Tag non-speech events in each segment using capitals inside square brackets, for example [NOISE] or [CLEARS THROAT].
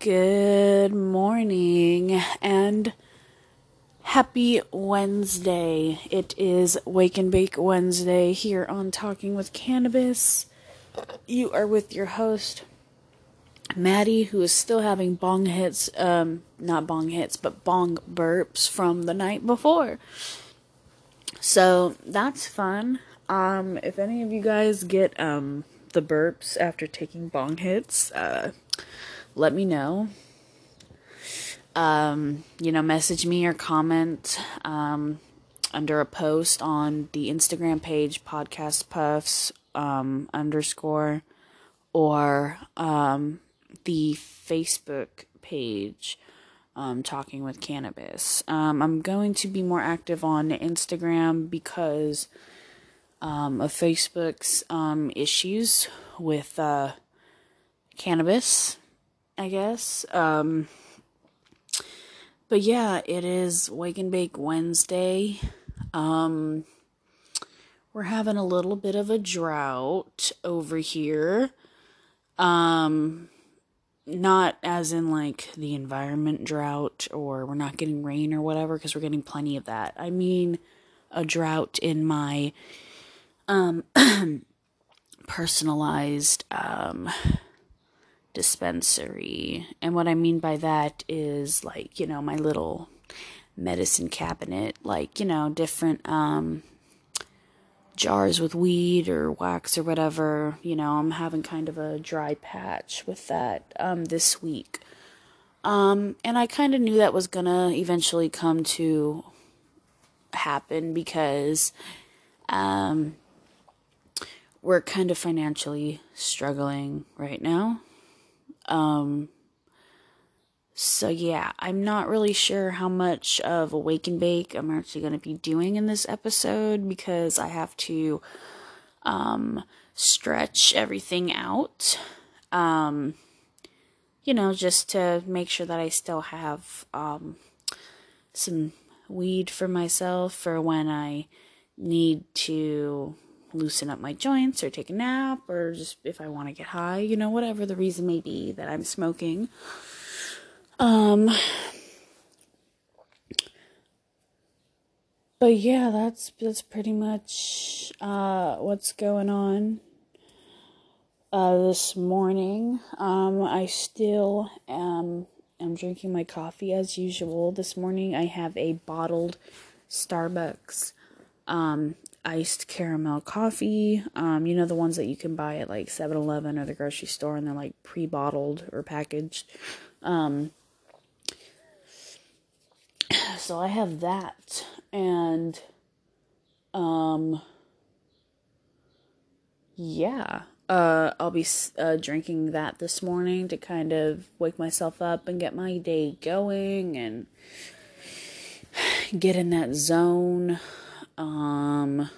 Good morning and happy Wednesday. It is Wake and Bake Wednesday here on Talking with Cannabis. You are with your host, Maddie, who is still having bong hits, um, not bong hits, but bong burps from the night before. So that's fun. Um, if any of you guys get, um, the burps after taking bong hits, uh, let me know. Um, you know, message me or comment um, under a post on the Instagram page, Podcast Puffs um, underscore, or um, the Facebook page, um, Talking with Cannabis. Um, I'm going to be more active on Instagram because of Facebook's issues with uh, cannabis I guess. Um, but yeah, it is Wake and Bake Wednesday. Um, we're having a little bit of a drought over here. Um, not as in like the environment drought or we're not getting rain or whatever because we're getting plenty of that. I mean a drought in my um [CLEARS THROAT] personalized um dispensary. And what I mean by that is like, you know, my little medicine cabinet, like, you know, different um jars with weed or wax or whatever. You know, I'm having kind of a dry patch with that um this week. Um and I kind of knew that was going to eventually come to happen because um we're kind of financially struggling right now. Um, so yeah, I'm not really sure how much of a wake and bake I'm actually going to be doing in this episode because I have to um, stretch everything out. Um, you know, just to make sure that I still have um, some weed for myself for when I need to loosen up my joints or take a nap or just if I want to get high, you know, whatever the reason may be that I'm smoking. Um But yeah, that's that's pretty much uh what's going on uh this morning. Um I still am am drinking my coffee as usual. This morning I have a bottled Starbucks um iced caramel coffee. Um, you know, the ones that you can buy at like 7 Eleven or the grocery store and they're like pre bottled or packaged. Um, [SIGHS] so I have that. And, um, yeah. Uh, I'll be uh, drinking that this morning to kind of wake myself up and get my day going and [SIGHS] get in that zone. Um,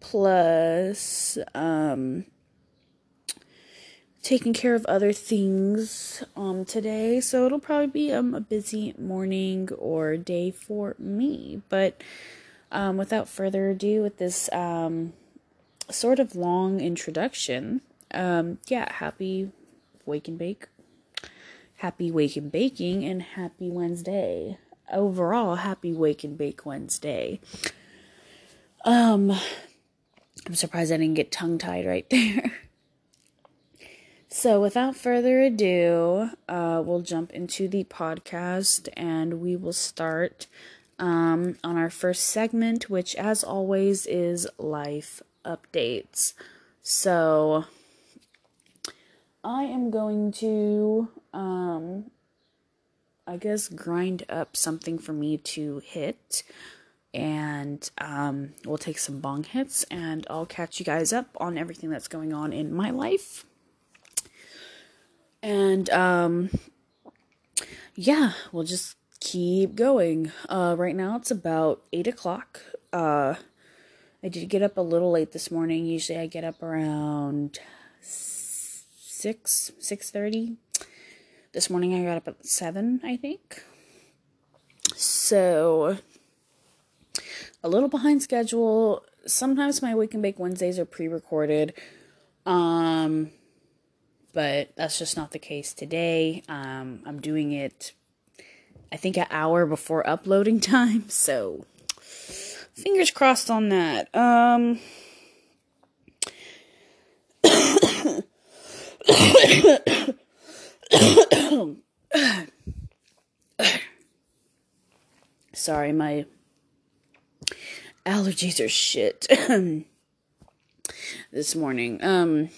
plus, um, taking care of other things um today. So it'll probably be um, a busy morning or day for me. But um without further ado with this um sort of long introduction um yeah happy wake and bake. Happy wake and baking and happy wednesday overall happy wake and bake Wednesday. Um I'm surprised I didn't get tongue tied right [LAUGHS] there. so without further ado, uh we'll jump into the podcast and we will start um on our first segment, which as always is life updates. So I am going to um I guess, grind up something for me to hit. And um, we'll take some bong hits, and I'll catch you guys up on everything that's going on in my life. And um, yeah, we'll just keep going. Uh, right now it's about eight o'clock. Uh, I did get up a little late this morning. Usually I get up around six six thirty this morning I got up at 7, I think. So, a little behind schedule. Sometimes my Wake and Bake Wednesdays are pre recorded. Um, but that's just not the case today. Um, I'm doing it, I think, an hour before uploading time, so fingers crossed on that. Um, [COUGHS] Sorry, my allergies are shit [COUGHS] this morning. Um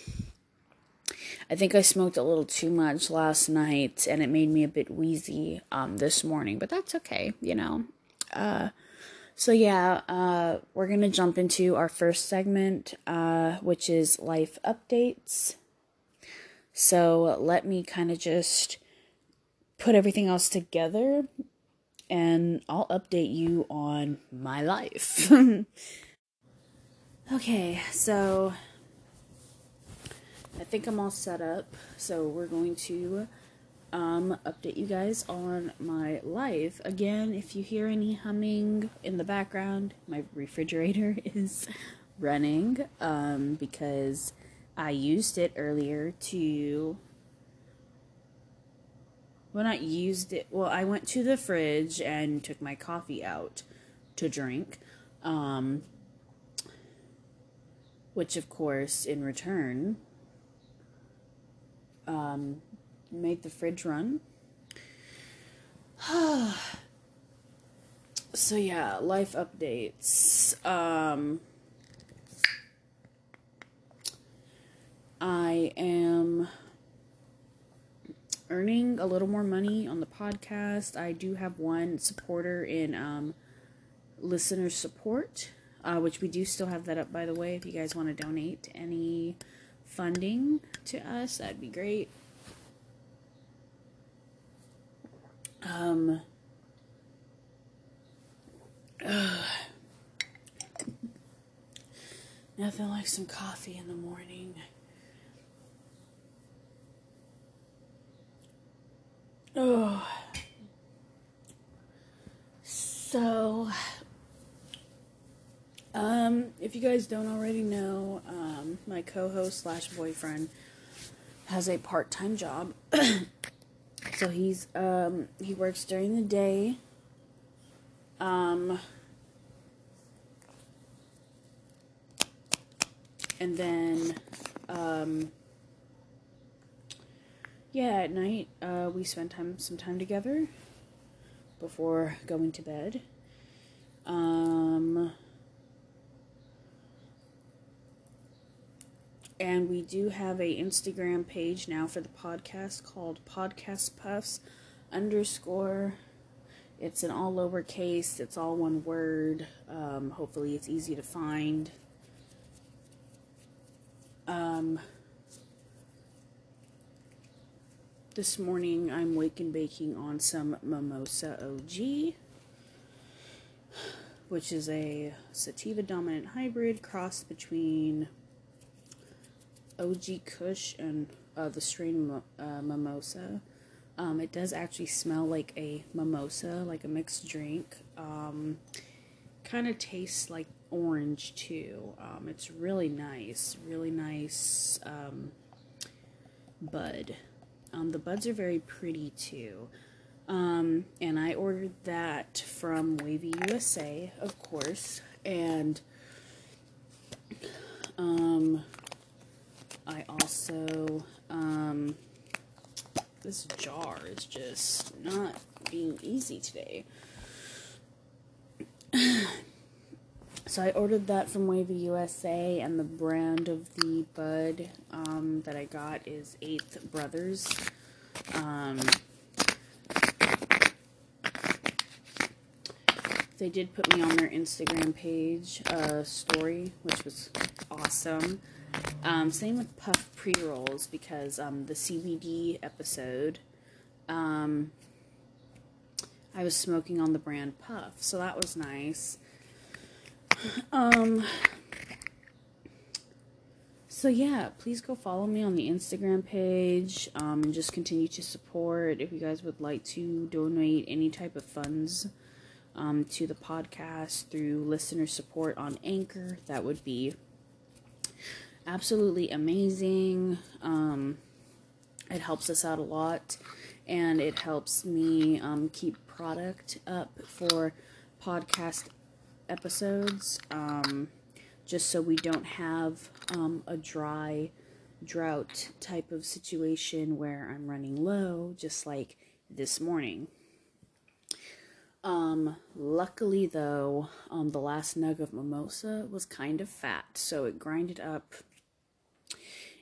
I think I smoked a little too much last night and it made me a bit wheezy um this morning, but that's okay, you know. Uh so yeah, uh we're going to jump into our first segment uh which is life updates. So let me kind of just put everything else together and I'll update you on my life. [LAUGHS] okay, so I think I'm all set up. So we're going to um, update you guys on my life. Again, if you hear any humming in the background, my refrigerator [LAUGHS] is running um, because I used it earlier to well not used it well i went to the fridge and took my coffee out to drink um, which of course in return um, made the fridge run. [SIGHS] So yeah life updates um, i am earning a little more money on the podcast. I do have one supporter in um, listener support, uh, which we do still have that up, by the way. If you guys want to donate any funding to us, that'd be great. Um, uh, [SIGHS] nothing like some coffee in the morning. Oh. [SIGHS] So, um, if you guys don't already know, um, my co-host slash boyfriend has a part-time job. [COUGHS] so he's um he works during the day. Um and then um yeah, at night uh, we spend time some time together before going to bed. Um, and we do have a Instagram page now for the podcast called Podcast Puffs underscore. It's an all lowercase. It's all one word. Um, hopefully, it's easy to find. Um, This morning I'm wake and baking on some Mimosa OG, which is a sativa dominant hybrid cross between OG Kush and uh, the strain uh, Mimosa. Um, it does actually smell like a mimosa, like a mixed drink. Um, kind of tastes like orange too. Um, it's really nice, really nice um, bud. Um, the buds are very pretty too. Um, and I ordered that from Wavy USA, of course. And um, I also, um, this jar is just not being easy today. So I ordered that from Wavy USA, and the brand of the bud um, that I got is Eighth Brothers. Um, they did put me on their Instagram page uh, story, which was awesome. Um, same with Puff pre rolls because um, the CBD episode, um, I was smoking on the brand Puff, so that was nice. Um. So yeah, please go follow me on the Instagram page. Um, and just continue to support. If you guys would like to donate any type of funds, um, to the podcast through listener support on Anchor, that would be absolutely amazing. Um, It helps us out a lot, and it helps me um, keep product up for podcast episodes, um, just so we don't have um, a dry drought type of situation where I'm running low, just like this morning. Um, luckily though, um, the last nug of mimosa was kind of fat, so it grinded up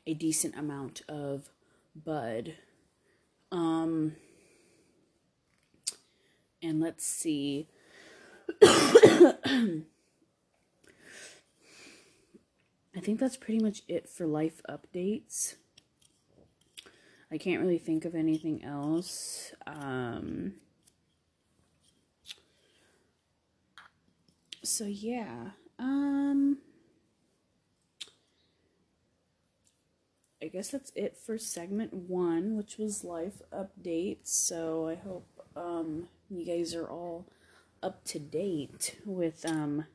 a decent amount of bud. Um, and let's see. [COUGHS] I think that's pretty much it for life updates. I can't really think of anything else. Um, so yeah. Um, I guess that's it for segment one, which was life updates. So I hope um, you guys are all up to date with um,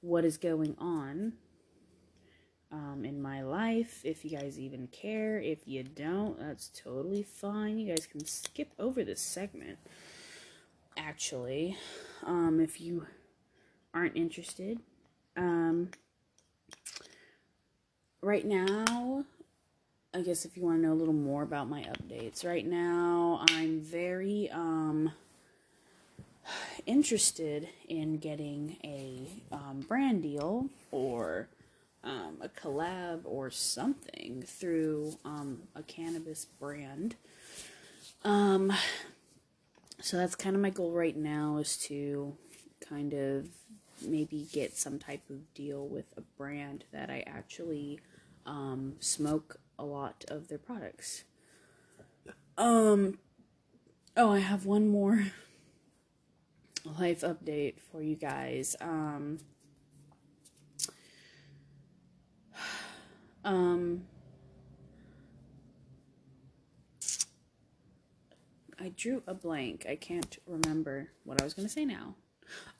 what is going on um, in my life. If you guys even care, if you don't, that's totally fine. You guys can skip over this segment. Actually, um, if you aren't interested, um, right now, I guess if you want to know a little more about my updates, right now I'm very um interested in getting a um, brand deal or um, a collab or something through um, a cannabis brand. Um, so that's kind of my goal right now is to kind of maybe get some type of deal with a brand that I actually um, smoke a lot of their products. Um, oh, I have one more life update for you guys. Um, [SIGHS] um, I drew a blank. I can't remember what I was going to say now.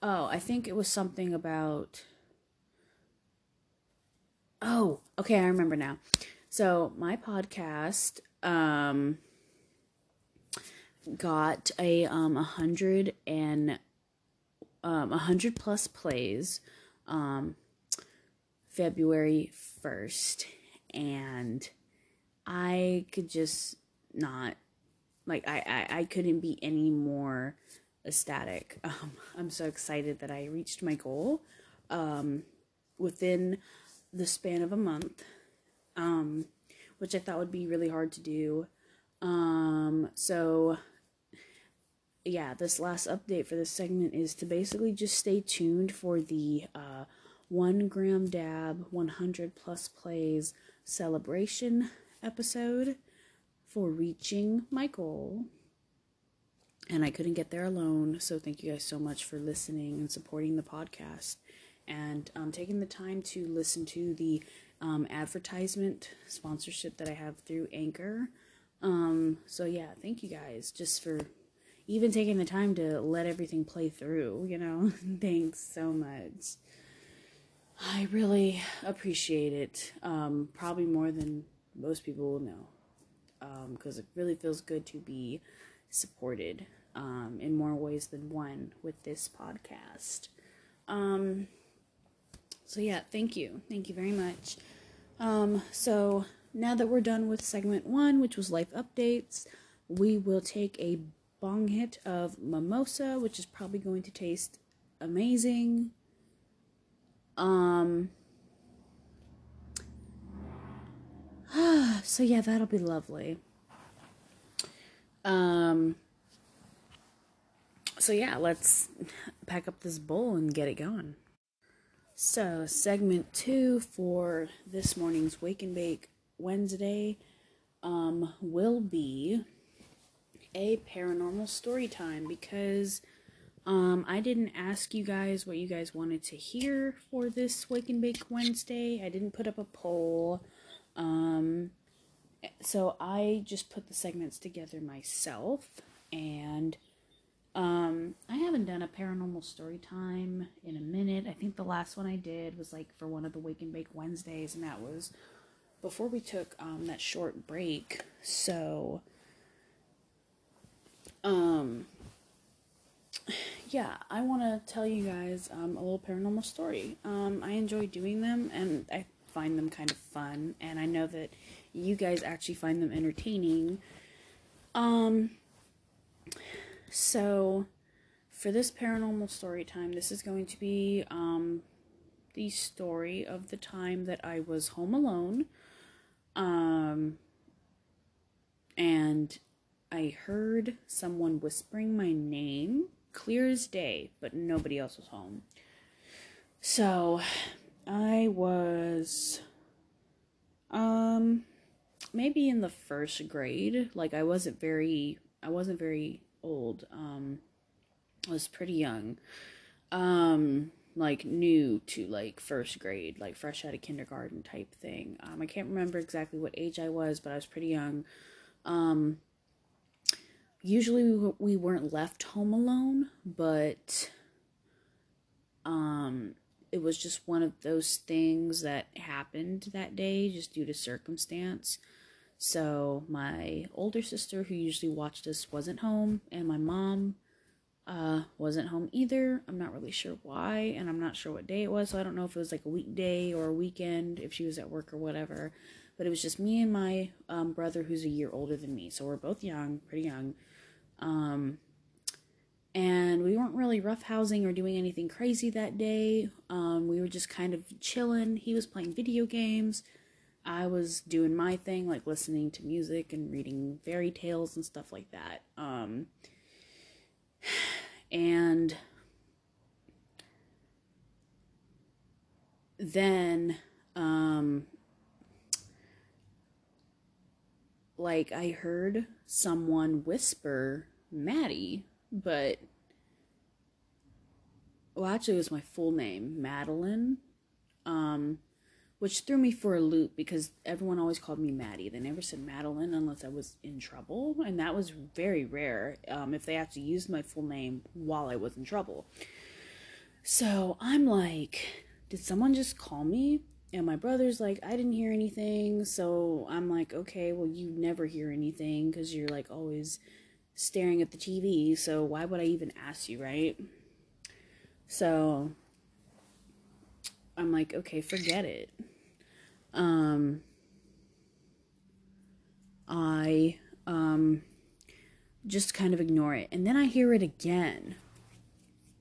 Oh, I think it was something about. Oh, okay, I remember now. So, my podcast um got a um a hundred and um, 100 plus plays um, February 1st. And I could just not, like, I, I, I couldn't be any more ecstatic. [LAUGHS] Um, I'm so excited that I reached my goal um, within the span of a month, um, which I thought would be really hard to do. Um, so yeah, this last update for this segment is to basically just stay tuned for the uh, one gram dab 100 plus plays celebration episode for reaching my goal. And I couldn't get there alone, so thank you guys so much for listening and supporting the podcast and um, taking the time to listen to the um, advertisement sponsorship that I have through Anchor. Um, so yeah, thank you guys just for even taking the time to let everything play through, you know. [LAUGHS] Thanks so much. I really appreciate it. Um, probably more than most people will know. Because um, it really feels good to be supported um, in more ways than one with this podcast. Um, so, yeah, thank you. Thank you very much. Um, so, now that we're done with segment one, which was life updates, we will take a bong hit of mimosa, which is probably going to taste amazing. Um [SIGHS] so yeah, that'll be lovely. Um so yeah, let's pack up this bowl and get it going. So, segment 2 for this morning's Wake and Bake Wednesday um will be a paranormal story time because um, I didn't ask you guys what you guys wanted to hear for this Wake and Bake Wednesday. I didn't put up a poll. Um, so I just put the segments together myself and um, I haven't done a paranormal story time in a minute. I think the last one I did was like for one of the Wake and Bake Wednesdays, and that was before we took um, that short break, so um, yeah, I want to tell you guys um, a little paranormal story. Um, I enjoy doing them, and I find them kind of fun, and I know that you guys actually find them entertaining. Um, so for this paranormal story time, this is going to be um, the story of the time that I was home alone. Um, and I heard someone whispering my name clear as day, but nobody else was home. So I was um maybe in the first grade. Like I wasn't very I wasn't very old. Um I was pretty young. Um like new to like first grade, like fresh out of kindergarten type thing. Um, I can't remember exactly what age I was, but I was pretty young. Um, usually we, we weren't left home alone, but um, it was just one of those things that happened that day just due to circumstance. So my older sister, who usually watched us, wasn't home, and my mom uh, wasn't home either. I'm not really sure why, and I'm not sure what day it was, so I don't know if it was like a weekday or a weekend, if she was at work or whatever. But it was just me and my um, brother, who's a year older than me, so we're both young, pretty young. Um, and we weren't really roughhousing or doing anything crazy that day. Um, we were just kind of chilling. He was playing video games. I was doing my thing, like listening to music and reading fairy tales and stuff like that. Um, and then um like I heard someone whisper Maddie, but well actually it was my full name, Madeline. Um which threw me for a loop because everyone always called me Maddie. They never said Madeline unless I was in trouble, and that was very rare um, if they actually used my full name while I was in trouble. So I'm like, did someone just call me? And my brother's like, I didn't hear anything. So I'm like, okay, well, you never hear anything because you're like always staring at the TV. So why would I even ask you, right? So I'm like, okay, forget it. Um, I um, just kind of ignore it. And then I hear it again.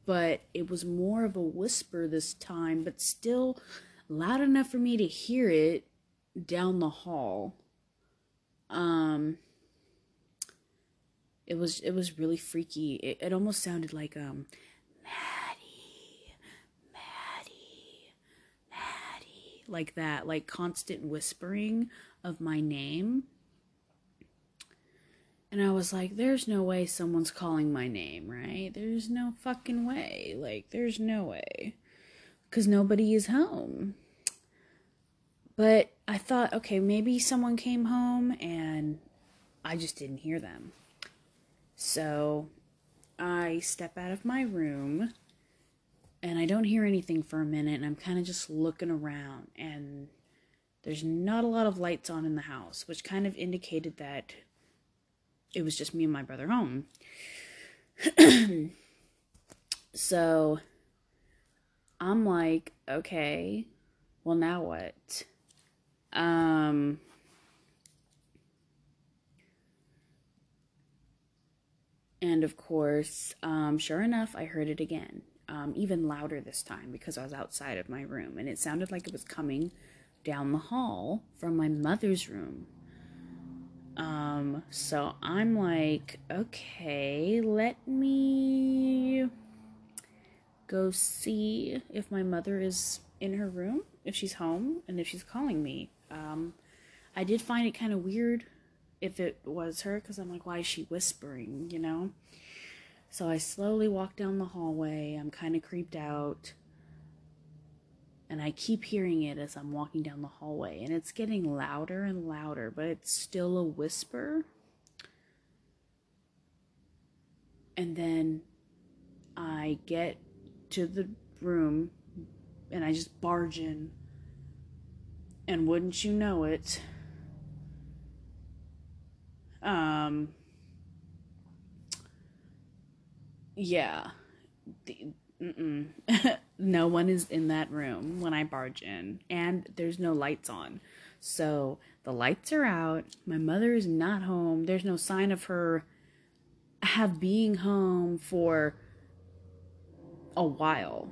But it was more of a whisper this time, but still loud enough for me to hear it down the hall. Um, it was it was really freaky. It, it almost sounded like um Maddie, Maddie, Maddie, like that, like constant whispering of my name. And I was like, there's no way someone's calling my name, right? There's no fucking way. Like, there's no way. Because nobody is home. But I thought, okay, maybe someone came home and I just didn't hear them. So I step out of my room and I don't hear anything for a minute, and I'm kind of just looking around, and there's not a lot of lights on in the house, which kind of indicated that it was just me and my brother home. [CLEARS THROAT] so I'm like, okay, well, now what? Um, and of course, um, sure enough, I heard it again um, even louder this time because I was outside of my room and it sounded like it was coming down the hall from my mother's room. Um, so I'm like, okay, let me go see if my mother is in her room, if she's home, and if she's calling me. Um, I did find it kind of weird if it was her because I'm like, why is she whispering, you know? So I slowly walk down the hallway. I'm kind of creeped out. And I keep hearing it as I'm walking down the hallway. And it's getting louder and louder, but it's still a whisper. And then I get to the room and I just barge in. And wouldn't you know it, um, yeah, the, [LAUGHS] no one is in that room when I barge in, and there's no lights on. So the lights are out. My mother is not home. There's no sign of her have being home for a while.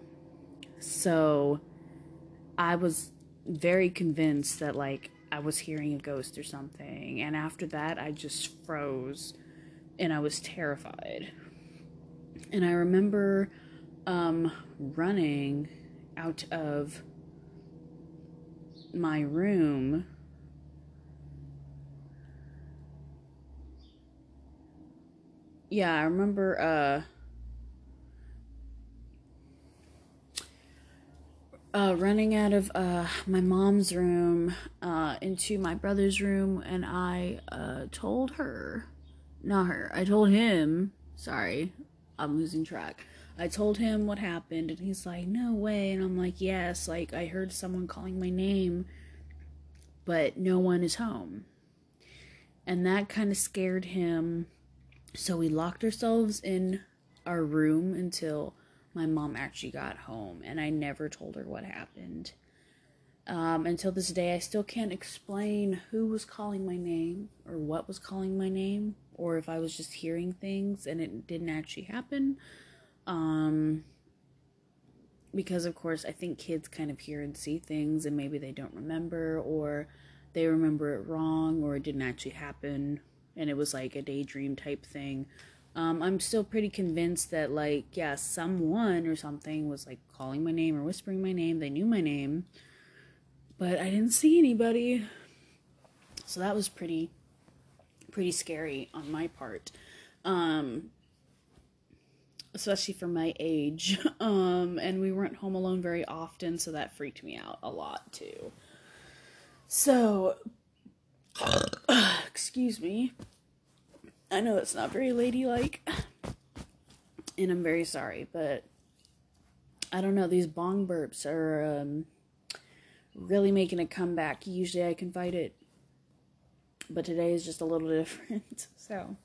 So I was very convinced that like I was hearing a ghost or something. And after that, I just froze and I was terrified. And I remember um, running out of my room. Yeah, I remember uh uh, running out of uh, my mom's room uh, into my brother's room, and I uh, told her, not her, I told him, sorry, I'm losing track. I told him what happened, and he's like, no way. And I'm like, yes, like, I heard someone calling my name, but no one is home. And that kind of scared him. So we locked ourselves in our room until my mom actually got home, and I never told her what happened. Um, until this day, I still can't explain who was calling my name or what was calling my name, or if I was just hearing things and it didn't actually happen. Um, because, of course, I think kids kind of hear and see things and maybe they don't remember, or they remember it wrong, or it didn't actually happen and it was like a daydream type thing. Um, I'm still pretty convinced that, like, yeah, someone or something was like calling my name or whispering my name. They knew my name, but I didn't see anybody. So that was pretty, pretty scary on my part. Um, especially for my age. [LAUGHS] Um, and we weren't home alone very often, so that freaked me out a lot too. So, [COUGHS] excuse me. I know it's not very ladylike, and I'm very sorry, but I don't know. These bong burps are um, really making a comeback. Usually I can fight it, but today is just a little [LAUGHS] different. so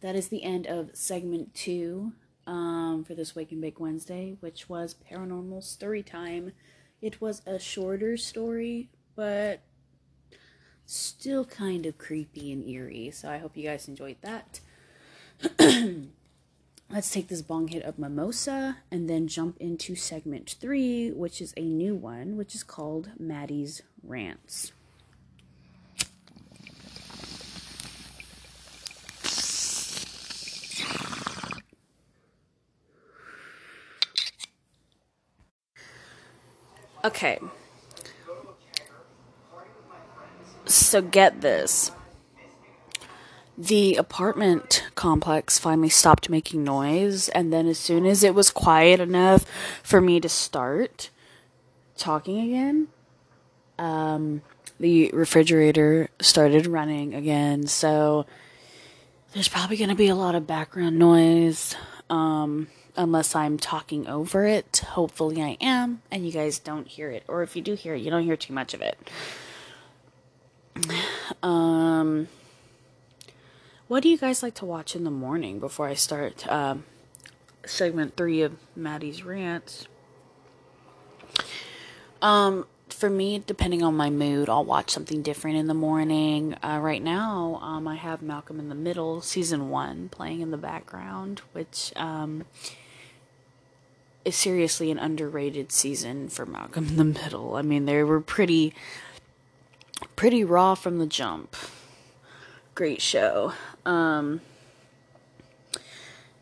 that is the end of segment two um, for this Wake and Bake Wednesday, which was paranormal story time. It was a shorter story, but still kind of creepy and eerie. So I hope you guys enjoyed that. [CLEARS THROAT] Let's take this bong hit of mimosa and then jump into segment three, which is a new one, which is called Maddie's Rants. Okay. So get this. The apartment complex finally stopped making noise, and then as soon as it was quiet enough for me to start talking again, um, the refrigerator started running again. So there's probably going to be a lot of background noise. Um, unless I'm talking over it. Hopefully, I am, and you guys don't hear it. Or if you do hear it, you don't hear too much of it. Um, what do you guys like to watch in the morning before I start um, segment three of Maddie's rants? Um, for me, depending on my mood, I'll watch something different in the morning. Uh, right now, um, I have Malcolm in the Middle season one playing in the background, which um, is seriously an underrated season for Malcolm in the Middle. I mean, they were pretty pretty raw from the jump. Great show. Um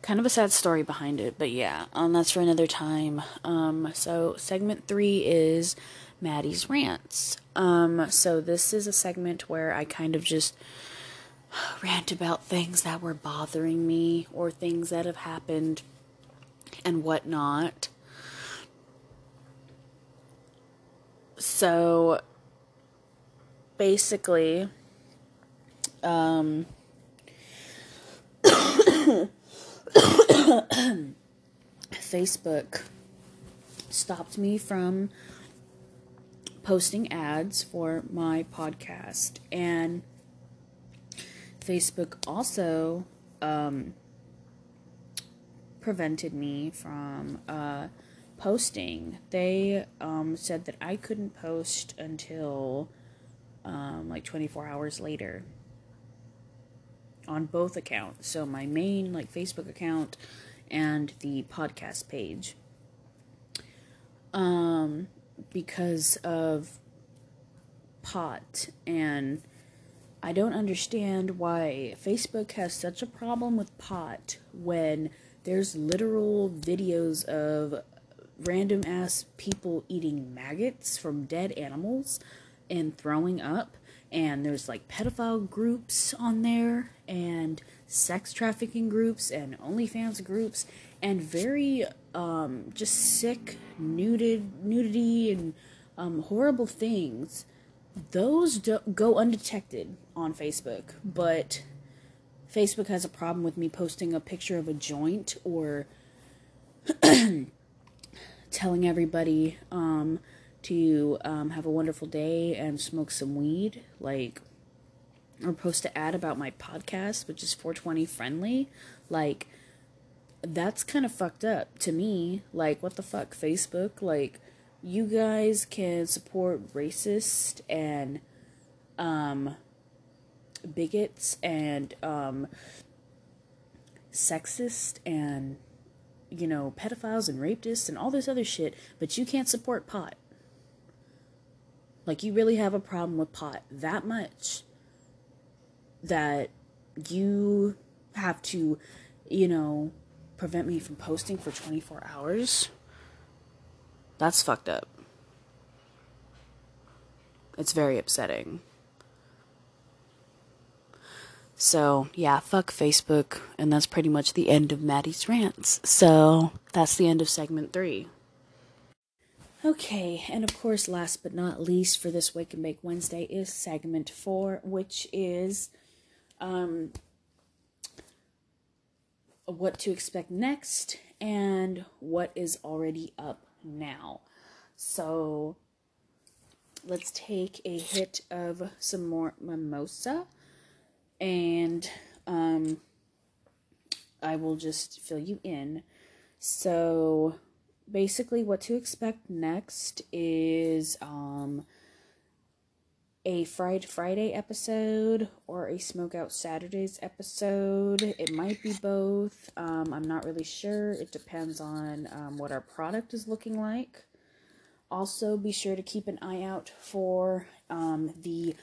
kind of a sad story behind it, but yeah, um that's for another time. Um so segment 3 is Maddie's rants. Um so this is a segment where I kind of just rant about things that were bothering me or things that have happened and whatnot. So basically, um, [COUGHS] Facebook stopped me from posting ads for my podcast. And Facebook also um, prevented me from uh, posting. They um, said that I couldn't post until um, like 24 hours later on both accounts. So my main like Facebook account and the podcast page. Um, because of pot and I don't understand why Facebook has such a problem with pot when there's literal videos of random ass people eating maggots from dead animals and throwing up and there's like pedophile groups on there and sex trafficking groups and OnlyFans groups and very um, just sick nuded nudity and um, horrible things. Those do- go undetected on Facebook, but Facebook has a problem with me posting a picture of a joint or [CLEARS THROAT] telling everybody um, to um, have a wonderful day and smoke some weed, like, or post an ad about my podcast, which is 420 friendly. Like, that's kind of fucked up to me. Like, what the fuck, Facebook? Like, you guys can support racist and um, bigots and um, sexist and you know pedophiles and rapists and all this other shit, but you can't support pot. Like you really have a problem with pot that much that you have to, you know, prevent me from posting for 24 hours. That's fucked up. It's very upsetting. So, yeah, fuck Facebook. And that's pretty much the end of Maddie's rants. So, that's the end of segment three. Okay, and of course, last but not least for this Wake and Bake Wednesday is segment four, which is um, what to expect next and what is already up now. So, let's take a hit of some more mimosa and um, I will just fill you in. So, basically, what to expect next is um, a Fried Friday episode or a Smoke Out Saturdays episode. It might be both. Um, I'm not really sure. It depends on um, what our product is looking like. Also, be sure to keep an eye out for um, the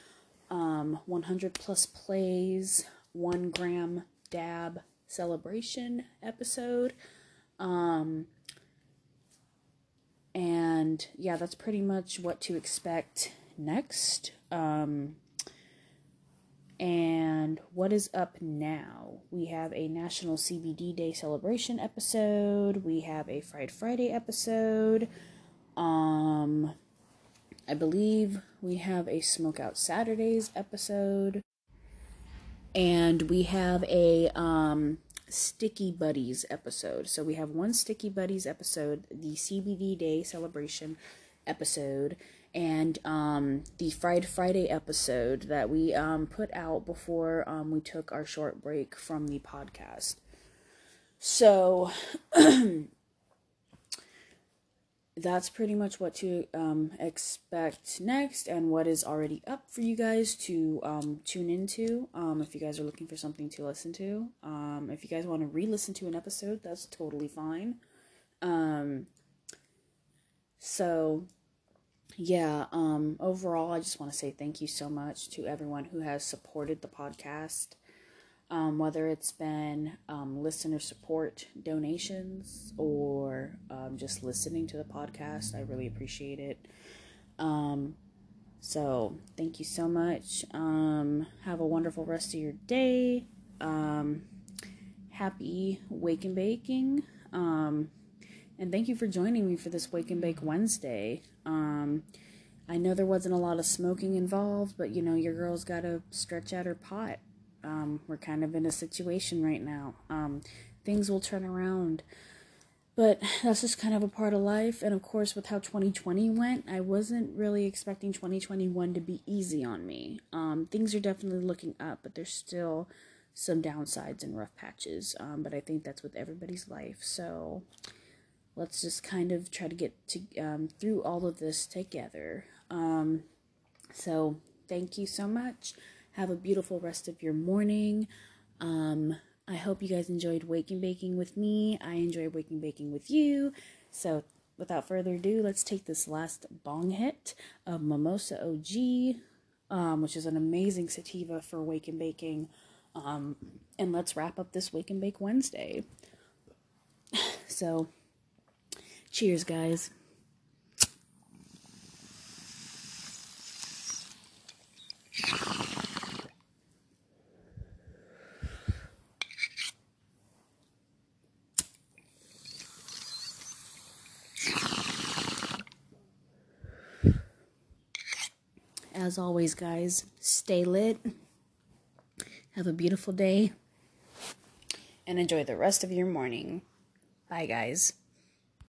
um, 100 plus plays, one gram dab celebration episode. Um, and yeah, that's pretty much what to expect next. Um, and what is up now? We have a National CBD Day celebration episode. We have a Fried Friday episode. Um, I believe we have a Smoke Out Saturdays episode. And we have a um, Sticky Buddies episode. So we have one Sticky Buddies episode, the CBD Day celebration episode, and um, the Fried Friday episode that we um, put out before um, we took our short break from the podcast. So [CLEARS THROAT] that's pretty much what to um, expect next and what is already up for you guys to um, tune into um, if you guys are looking for something to listen to. Um, if you guys want to re-listen to an episode that's totally fine. Um, so yeah um, overall i just want to say thank you so much to everyone who has supported the podcast um, whether it's been um, listener support donations or um, just listening to the podcast. I really appreciate it. Um, so, thank you so much. Um, have a wonderful rest of your day. Um, happy Wake and Baking. and thank you for joining me for this Wake and Bake Wednesday. I know there wasn't a lot of smoking involved, but you know, your girl's got to stretch out her pot um, we're kind of in a situation right now. Um, things will turn around but that's just kind of a part of life. And of course, with how 2020 went, I wasn't really expecting 2021 to be easy on me. Um, things are definitely looking up, but there's still some downsides and rough patches. Um, but I think that's with everybody's life. So let's just kind of try to get to um, through all of this together. Um, so thank you so much. Have a beautiful rest of your morning. Um, I hope you guys enjoyed Waking Baking with me. I enjoyed Waking Baking with you. So without further ado, let's take this last bong hit of Mimosa OG, um, which is an amazing sativa for Wake and Baking. Um, and let's wrap up this Wake and Bake Wednesday. [SIGHS] So, cheers, guys. As always, guys, stay lit. Have a beautiful day. And enjoy the rest of your morning. Bye, guys.